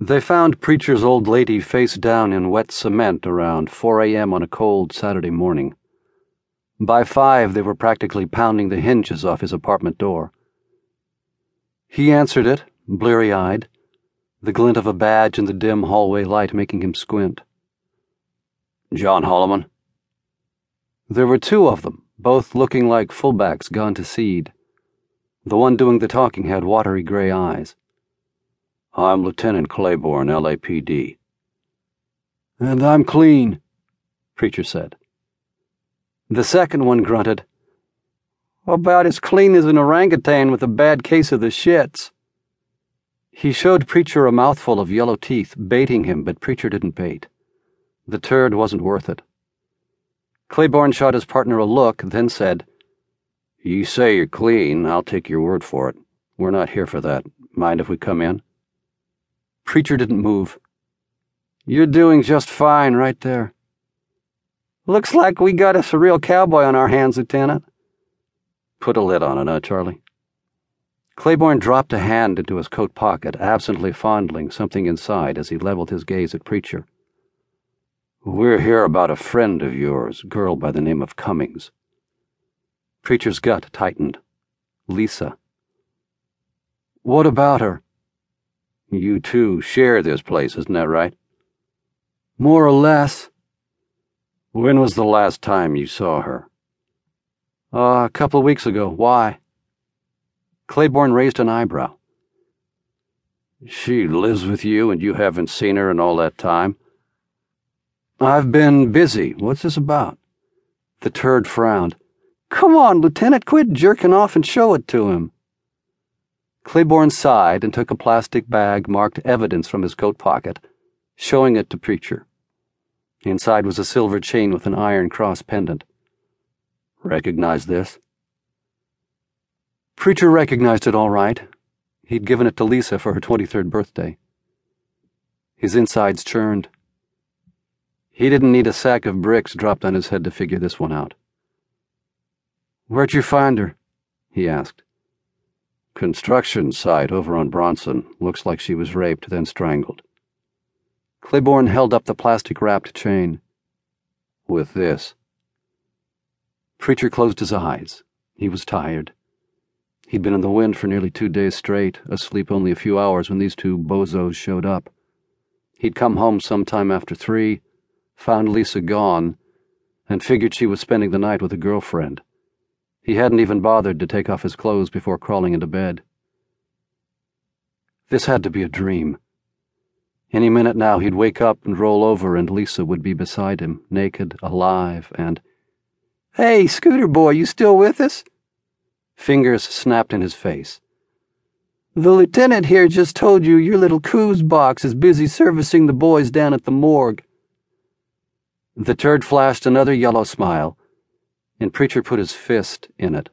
They found Preacher's old lady face down in wet cement around 4 a.m. on a cold Saturday morning. By five, they were practically pounding the hinges off his apartment door. He answered it, bleary eyed, the glint of a badge in the dim hallway light making him squint. John Holliman? There were two of them, both looking like fullbacks gone to seed. The one doing the talking had watery gray eyes. I'm Lieutenant Claiborne, LAPD. And I'm clean, Preacher said. The second one grunted, About as clean as an orangutan with a bad case of the shits. He showed Preacher a mouthful of yellow teeth, baiting him, but Preacher didn't bait. The turd wasn't worth it. Claiborne shot his partner a look, then said, You say you're clean, I'll take your word for it. We're not here for that. Mind if we come in? Preacher didn't move. You're doing just fine right there. Looks like we got us a real cowboy on our hands, Lieutenant. Put a lid on it, huh, Charlie? Claiborne dropped a hand into his coat pocket, absently fondling something inside as he leveled his gaze at Preacher. We're here about a friend of yours, girl by the name of Cummings. Preacher's gut tightened. Lisa. What about her? You two share this place, isn't that right? More or less. When was the last time you saw her? Uh, a couple of weeks ago. Why? Claiborne raised an eyebrow. She lives with you and you haven't seen her in all that time? I've been busy. What's this about? The turd frowned. Come on, Lieutenant, quit jerking off and show it to him. Claiborne sighed and took a plastic bag marked evidence from his coat pocket, showing it to Preacher. Inside was a silver chain with an iron cross pendant. Recognize this? Preacher recognized it all right. He'd given it to Lisa for her 23rd birthday. His insides churned. He didn't need a sack of bricks dropped on his head to figure this one out. Where'd you find her? he asked. Construction site over on Bronson. Looks like she was raped, then strangled. Claiborne held up the plastic wrapped chain. With this. Preacher closed his eyes. He was tired. He'd been in the wind for nearly two days straight, asleep only a few hours when these two bozos showed up. He'd come home sometime after three, found Lisa gone, and figured she was spending the night with a girlfriend. He hadn't even bothered to take off his clothes before crawling into bed. This had to be a dream. Any minute now he'd wake up and roll over, and Lisa would be beside him, naked, alive, and. Hey, Scooter Boy, you still with us? Fingers snapped in his face. The lieutenant here just told you your little coos box is busy servicing the boys down at the morgue. The turd flashed another yellow smile and Preacher put his fist in it.